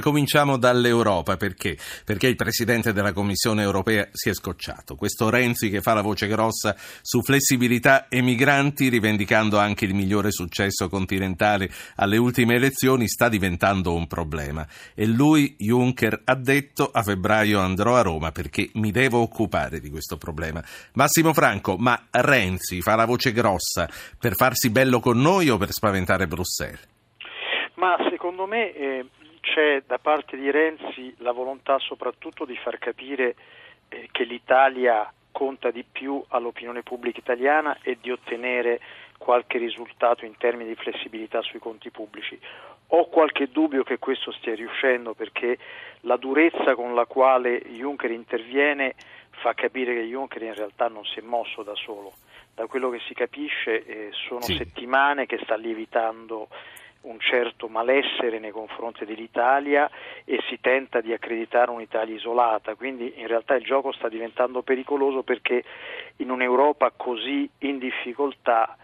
Cominciamo dall'Europa perché? Perché il Presidente della Commissione europea si è scocciato. Questo Renzi che fa la voce grossa su flessibilità e migranti, rivendicando anche il migliore successo continentale alle ultime elezioni, sta diventando un problema. E lui, Juncker, ha detto a febbraio andrò a Roma perché mi devo occupare di questo problema. Massimo Franco, ma Renzi fa la voce grossa per farsi bello con noi o per spaventare Bruxelles? Ma secondo me... Eh c'è da parte di Renzi la volontà soprattutto di far capire eh, che l'Italia conta di più all'opinione pubblica italiana e di ottenere qualche risultato in termini di flessibilità sui conti pubblici. Ho qualche dubbio che questo stia riuscendo perché la durezza con la quale Juncker interviene fa capire che Juncker in realtà non si è mosso da solo. Da quello che si capisce eh, sono sì. settimane che sta lievitando un certo malessere nei confronti dell'Italia e si tenta di accreditare un'Italia isolata, quindi in realtà il gioco sta diventando pericoloso perché in un'Europa così in difficoltà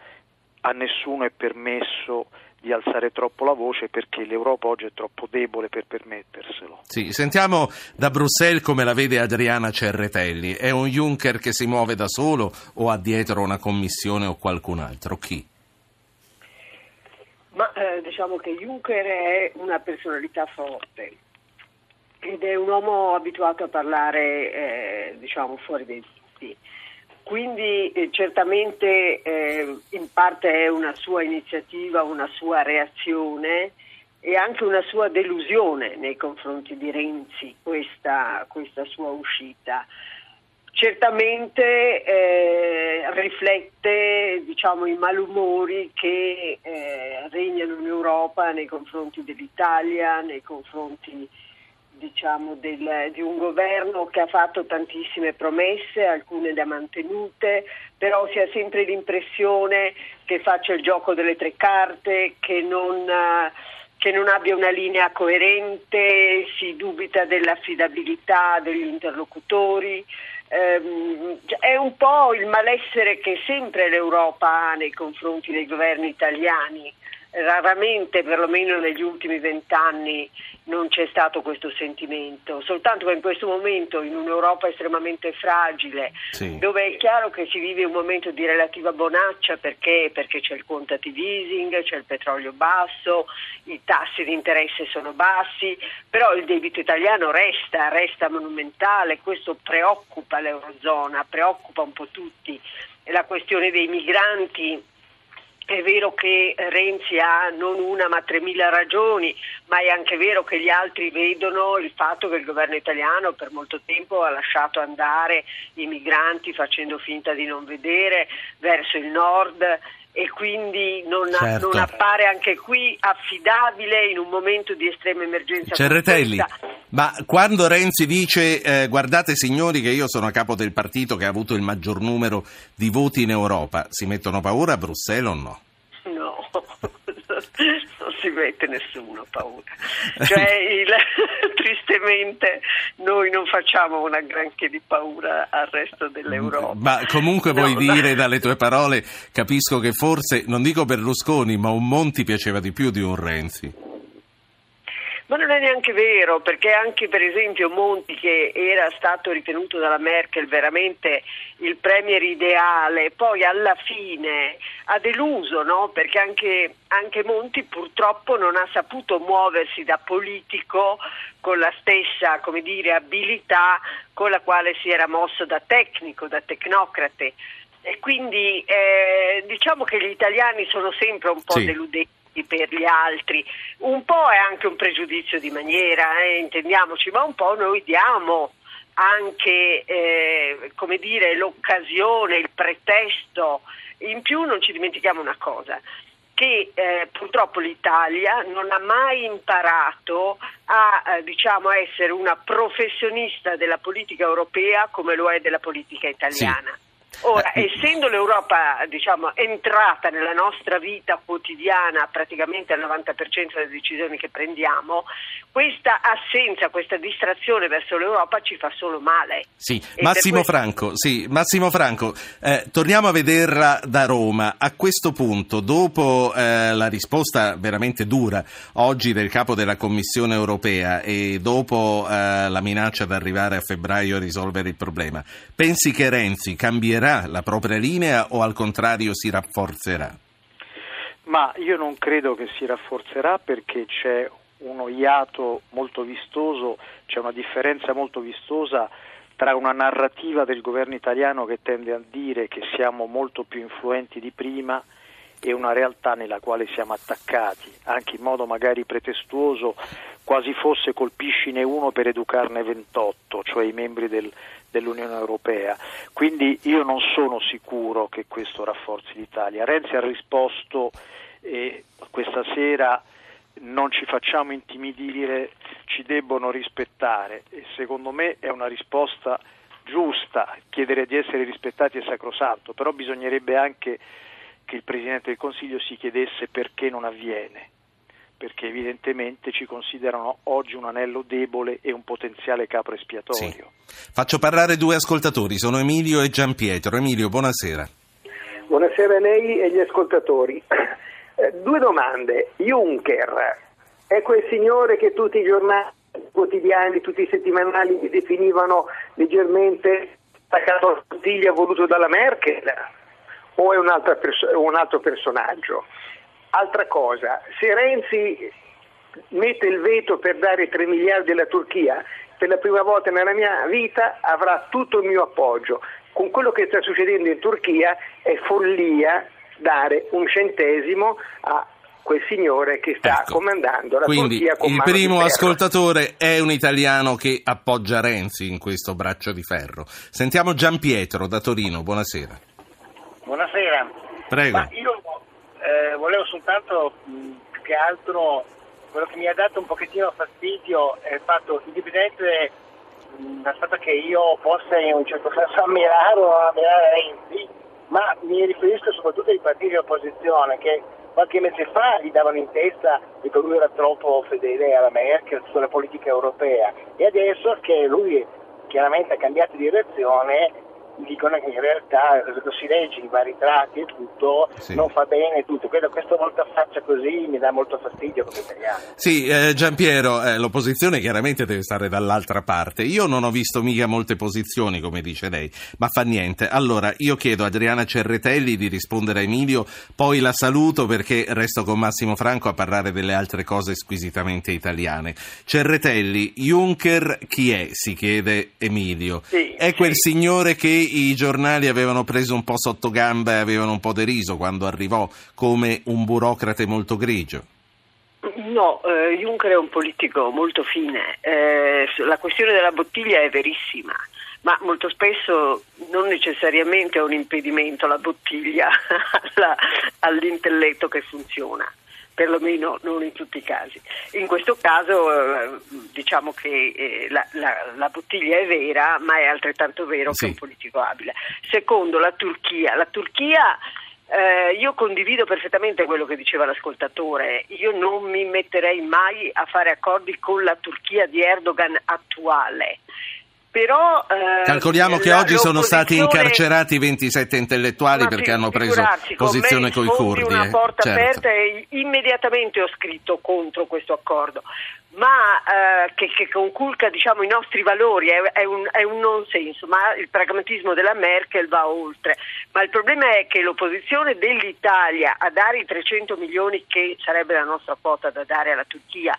a nessuno è permesso di alzare troppo la voce perché l'Europa oggi è troppo debole per permetterselo. Sì, sentiamo da Bruxelles come la vede Adriana Cerretelli. È un Juncker che si muove da solo o ha dietro una commissione o qualcun altro? Chi? Ma eh, diciamo che Juncker è una personalità forte ed è un uomo abituato a parlare eh, diciamo fuori dai denti. Quindi eh, certamente eh, in parte è una sua iniziativa, una sua reazione e anche una sua delusione nei confronti di Renzi questa, questa sua uscita certamente eh, riflette diciamo, i malumori che eh, regnano in Europa nei confronti dell'Italia, nei confronti diciamo, del, di un governo che ha fatto tantissime promesse, alcune le ha mantenute, però si ha sempre l'impressione che faccia il gioco delle tre carte, che non, che non abbia una linea coerente, si dubita dell'affidabilità degli interlocutori è un po' il malessere che sempre l'Europa ha nei confronti dei governi italiani. Raramente, perlomeno negli ultimi vent'anni, non c'è stato questo sentimento, soltanto che in questo momento in un'Europa estremamente fragile, sì. dove è chiaro che si vive un momento di relativa bonaccia perché? perché c'è il quantitative easing, c'è il petrolio basso, i tassi di interesse sono bassi, però il debito italiano resta, resta monumentale, questo preoccupa l'Eurozona, preoccupa un po' tutti. La questione dei migranti è vero che Renzi ha non una ma tremila ragioni, ma è anche vero che gli altri vedono il fatto che il governo italiano per molto tempo ha lasciato andare i migranti facendo finta di non vedere verso il nord e quindi non, certo. non appare anche qui affidabile in un momento di estrema emergenza. Cerretelli, ma quando Renzi dice eh, guardate signori che io sono a capo del partito che ha avuto il maggior numero di voti in Europa, si mettono paura a Bruxelles o no? No, si mette nessuno paura. Cioè, il, tristemente noi non facciamo una granché di paura al resto dell'Europa. Ma comunque vuoi no, dire dalle tue parole, capisco che forse, non dico Berlusconi, ma un Monti piaceva di più di un Renzi. Ma non è neanche vero, perché anche per esempio Monti, che era stato ritenuto dalla Merkel veramente il premier ideale, poi alla fine ha deluso, no? perché anche, anche Monti purtroppo non ha saputo muoversi da politico con la stessa dire, abilità con la quale si era mosso da tecnico, da tecnocrate. E quindi eh, diciamo che gli italiani sono sempre un po' sì. deludenti per gli altri. Un po' è anche un pregiudizio di maniera, eh, intendiamoci, ma un po' noi diamo anche eh, come dire, l'occasione, il pretesto. In più non ci dimentichiamo una cosa, che eh, purtroppo l'Italia non ha mai imparato a eh, diciamo, essere una professionista della politica europea come lo è della politica italiana. Sì. Ora, eh, essendo l'Europa diciamo, entrata nella nostra vita quotidiana praticamente al 90% delle decisioni che prendiamo, questa assenza, questa distrazione verso l'Europa ci fa solo male. Sì, Massimo questo... Franco, sì, Massimo Franco eh, torniamo a vederla da Roma. A questo punto, dopo eh, la risposta veramente dura oggi del capo della Commissione europea e dopo eh, la minaccia di arrivare a febbraio a risolvere il problema, pensi che Renzi cambierà la propria linea o al contrario si rafforzerà? Ma io non credo che si rafforzerà perché c'è uno iato molto vistoso, c'è una differenza molto vistosa tra una narrativa del governo italiano che tende a dire che siamo molto più influenti di prima e una realtà nella quale siamo attaccati, anche in modo magari pretestuoso, quasi fosse colpiscine uno per educarne 28, cioè i membri del, dell'Unione Europea. Quindi io non sono sicuro che questo rafforzi l'Italia. Renzi ha risposto e questa sera non ci facciamo intimidire, ci debbono rispettare e secondo me è una risposta giusta, chiedere di essere rispettati è sacrosanto, però bisognerebbe anche che il Presidente del Consiglio si chiedesse perché non avviene, perché evidentemente ci considerano oggi un anello debole e un potenziale capo espiatorio. Sì. Faccio parlare due ascoltatori, sono Emilio e Giampietro. Emilio, buonasera. Buonasera a lei e agli ascoltatori. Eh, due domande. Juncker è quel signore che tutti i giornali quotidiani, tutti i settimanali definivano leggermente attaccato alla bottiglia voluto dalla Merkel o è un altro, perso- un altro personaggio? Altra cosa, se Renzi mette il veto per dare 3 miliardi alla Turchia, per la prima volta nella mia vita avrà tutto il mio appoggio. Con quello che sta succedendo in Turchia è follia dare un centesimo a quel signore che sta ecco. comandando la Quindi Turchia con il primo ascoltatore è un italiano che appoggia Renzi in questo braccio di ferro. Sentiamo Gian Pietro da Torino, buonasera. Buonasera. Prego. Ma io eh, volevo soltanto più che altro quello che mi ha dato un pochettino fastidio è il fatto indipendente dal fatto che io possa in un certo senso ammirare o ammirare Renzi ma mi riferisco soprattutto ai partiti di opposizione che qualche mese fa gli davano in testa che lui era troppo fedele alla Merkel sulla politica europea. E adesso che lui chiaramente ha cambiato direzione dicono che in realtà lo si legge in vari tratti e tutto, sì. non fa bene tutto. Credo questa volta faccia così mi dà molto fastidio come italiano. Sì, eh, Giampiero, eh, l'opposizione chiaramente deve stare dall'altra parte. Io non ho visto mica molte posizioni, come dice lei, ma fa niente. Allora, io chiedo a Adriana Cerretelli di rispondere a Emilio, poi la saluto perché resto con Massimo Franco a parlare delle altre cose squisitamente italiane. Cerretelli, Juncker chi è? si chiede Emilio. Sì, è quel sì. signore che i giornali avevano preso un po' sotto gamba e avevano un po' deriso quando arrivò come un burocrate molto grigio? No, eh, Juncker è un politico molto fine. Eh, la questione della bottiglia è verissima, ma molto spesso non necessariamente è un impedimento la bottiglia alla, all'intelletto che funziona perlomeno non in tutti i casi. In questo caso eh, diciamo che eh, la, la, la, bottiglia è vera, ma è altrettanto vero sì. che è un politico abile. Secondo la Turchia, la Turchia eh, io condivido perfettamente quello che diceva l'ascoltatore, io non mi metterei mai a fare accordi con la Turchia di Erdogan attuale. Però, eh, Calcoliamo che oggi sono stati incarcerati 27 intellettuali perché hanno preso posizione con i curdi. una eh? porta certo. aperta e immediatamente ho scritto contro questo accordo, ma eh, che, che, conculca diciamo, i nostri valori, è, è, un, è un non senso, ma il pragmatismo della Merkel va oltre. Ma il problema è che l'opposizione dell'Italia a dare i 300 milioni che sarebbe la nostra quota da dare alla Turchia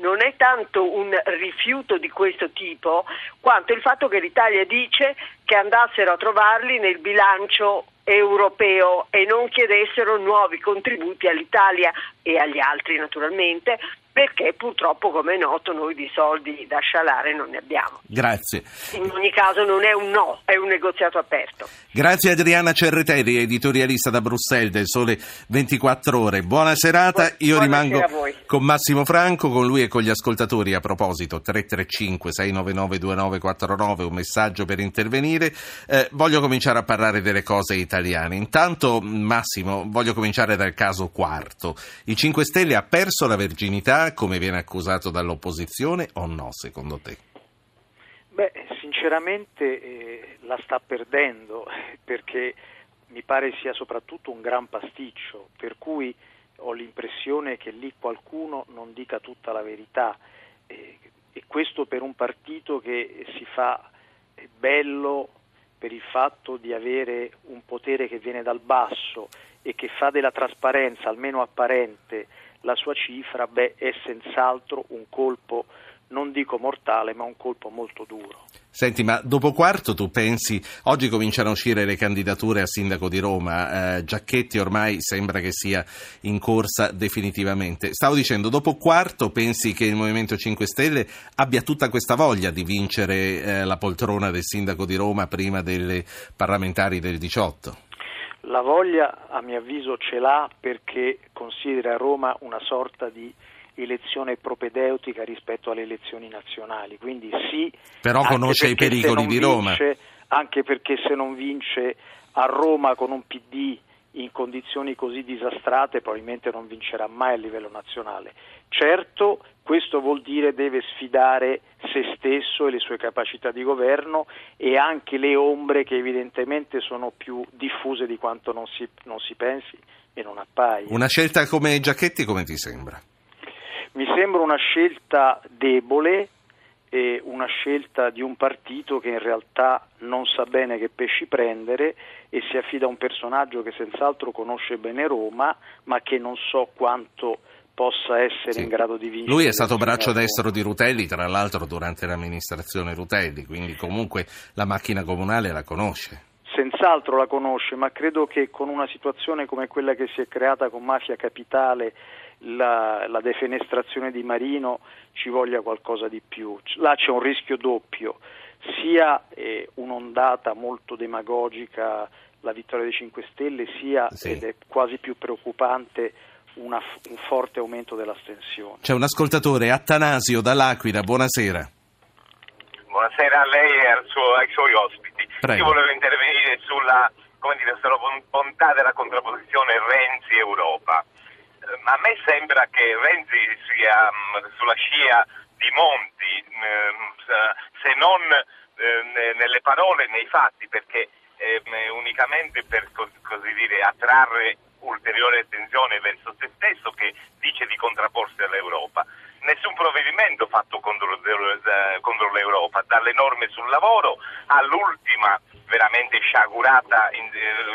non è tanto un rifiuto di questo tipo quanto il fatto che l'Italia dice che andassero a trovarli nel bilancio europeo e non chiedessero nuovi contributi all'Italia e agli altri naturalmente perché purtroppo come è noto noi di soldi da scialare non ne abbiamo. Grazie. In ogni caso non è un no, è un negoziato aperto. Grazie Adriana Cerretelli, editorialista da Bruxelles del Sole 24 Ore. Buona serata, io rimango con Massimo Franco, con lui e con gli ascoltatori a proposito 335 699 2949, un messaggio per intervenire. Eh, voglio cominciare a parlare delle cose italiane. Intanto Massimo, voglio cominciare dal caso quarto. I 5 Stelle ha perso la verginità come viene accusato dall'opposizione o no, secondo te? Beh, sinceramente eh, la sta perdendo perché mi pare sia soprattutto un gran pasticcio, per cui ho l'impressione che lì qualcuno non dica tutta la verità eh, e questo per un partito che si fa bello per il fatto di avere un potere che viene dal basso e che fa della trasparenza, almeno apparente, la sua cifra, beh, è senz'altro un colpo non dico mortale, ma un colpo molto duro. Senti, ma dopo quarto tu pensi, oggi cominciano a uscire le candidature a sindaco di Roma, eh, Giacchetti ormai sembra che sia in corsa definitivamente. Stavo dicendo, dopo quarto pensi che il Movimento 5 Stelle abbia tutta questa voglia di vincere eh, la poltrona del sindaco di Roma prima delle parlamentari del 18? La voglia, a mio avviso, ce l'ha perché considera Roma una sorta di elezione propedeutica rispetto alle elezioni nazionali. Quindi sì, però conosce i pericoli di Roma. Vince, anche perché se non vince a Roma con un PD in condizioni così disastrate probabilmente non vincerà mai a livello nazionale. Certo, questo vuol dire deve sfidare se stesso e le sue capacità di governo e anche le ombre che evidentemente sono più diffuse di quanto non si, non si pensi e non appaia. Una scelta come Giacchetti come ti sembra? Mi sembra una scelta debole e una scelta di un partito che in realtà non sa bene che pesci prendere e si affida a un personaggio che senz'altro conosce bene Roma, ma che non so quanto possa essere sì. in grado di vincere. Lui è stato braccio destro di Rutelli, tra l'altro durante l'amministrazione Rutelli, quindi comunque la macchina comunale la conosce. Senz'altro la conosce, ma credo che con una situazione come quella che si è creata con Mafia Capitale la, la, defenestrazione di Marino ci voglia qualcosa di più. Là c'è un rischio doppio, sia eh, un'ondata molto demagogica la vittoria dei 5 Stelle, sia, sì. ed è quasi più preoccupante, una, un forte aumento dell'astensione. C'è un ascoltatore, Attanasio dall'Aquila, buonasera. Buonasera a lei e suo, ai suoi ospiti. Prego. Io volevo intervenire sulla, come dire, sulla bontà della contrapposizione Renzi-Europa a me sembra che Renzi sia mm, sulla scia di Monti, mm, se non eh, nelle parole, nei fatti, perché eh, unicamente per così dire attrarre ulteriore attenzione verso se stesso che dice di contrapporsi all'Europa. Nessun provvedimento fatto contro, eh, contro l'Europa, dalle norme sul lavoro all'ultima veramente eh,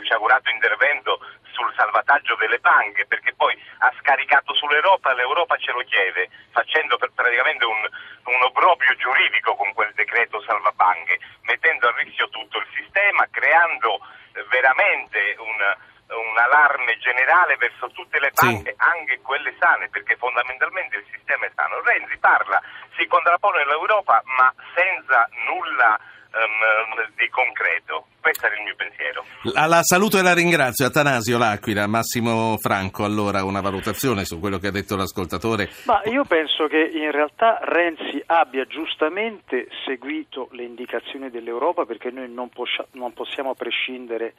sciagurato intervento sul salvataggio delle banche, perché poi ha scaricato sull'Europa, l'Europa ce lo chiede, facendo praticamente un, un obbrobrio giuridico con quel decreto salvabanche, mettendo a rischio tutto il sistema, creando eh, veramente un, un allarme generale verso tutte le banche, sì. anche quelle sane, perché fondamentalmente il sistema è sano. Renzi parla, si contrappone all'Europa, ma senza nulla um, di concreto. Questo era il mio pensiero. La, la, saluto e la ringrazio. Atanasio L'Aquila, Massimo Franco, allora una valutazione su quello che ha detto l'ascoltatore. Ma io penso che in realtà Renzi abbia giustamente seguito le indicazioni dell'Europa perché noi non, poscia, non possiamo prescindere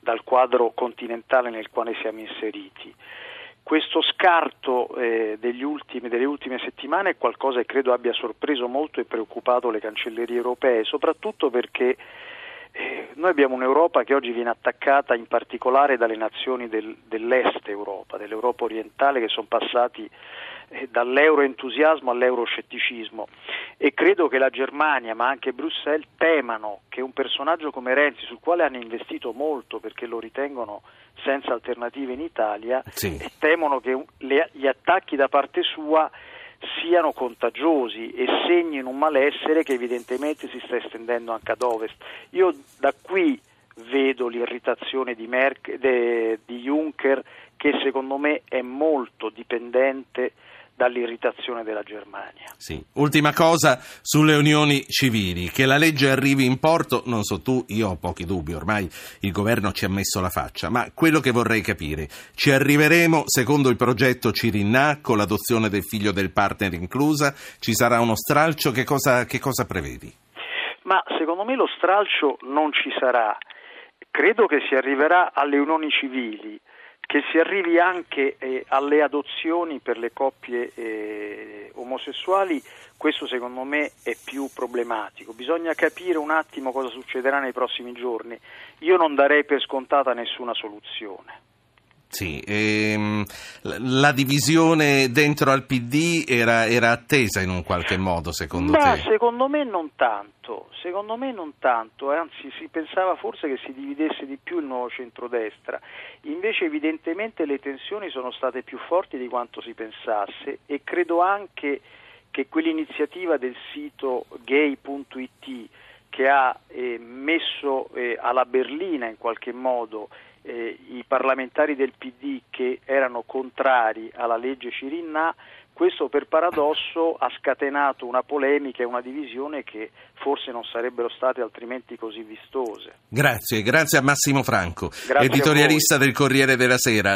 dal quadro continentale nel quale siamo inseriti. Questo scarto eh, ultimi, delle ultime settimane è qualcosa che credo abbia sorpreso molto e preoccupato le cancellerie europee, soprattutto perché noi abbiamo un'Europa che oggi viene attaccata in particolare dalle nazioni del, dell'est Europa, dell'Europa orientale che sono passati eh, dall'euroentusiasmo all'euroscetticismo e credo che la Germania ma anche Bruxelles temano che un personaggio come Renzi sul quale hanno investito molto perché lo ritengono senza alternative in Italia sì. temono che gli attacchi da parte sua siano contagiosi e segnino un malessere che evidentemente si sta estendendo anche ad ovest. Io da qui vedo l'irritazione di, Merck, de, di Juncker che secondo me è molto dipendente dall'irritazione della Germania. Sì. Ultima cosa sulle unioni civili, che la legge arrivi in porto, non so tu, io ho pochi dubbi, ormai il governo ci ha messo la faccia, ma quello che vorrei capire, ci arriveremo secondo il progetto Cirinna con l'adozione del figlio del partner inclusa, ci sarà uno stralcio, che cosa, che cosa prevedi? Ma secondo me lo stralcio non ci sarà, credo che si arriverà alle unioni civili che si arrivi anche eh, alle adozioni per le coppie eh, omosessuali, questo secondo me è più problematico. Bisogna capire un attimo cosa succederà nei prossimi giorni. Io non darei per scontata nessuna soluzione. Sì, ehm, la divisione dentro al PD era, era, attesa in un qualche modo, secondo Ma te? Secondo me non tanto, secondo me non tanto, anzi si pensava forse che si dividesse di più il nuovo centrodestra, invece evidentemente le tensioni sono state più forti di quanto si pensasse e credo anche che quell'iniziativa del sito gay.it che ha eh, messo eh, alla berlina in qualche modo eh, i parlamentari del PD che erano contrari alla legge Cirinna, questo per paradosso ha scatenato una polemica e una divisione che forse non sarebbero state altrimenti così vistose. Grazie, grazie a Massimo Franco, Grazie editorialista del Corriere della Sera.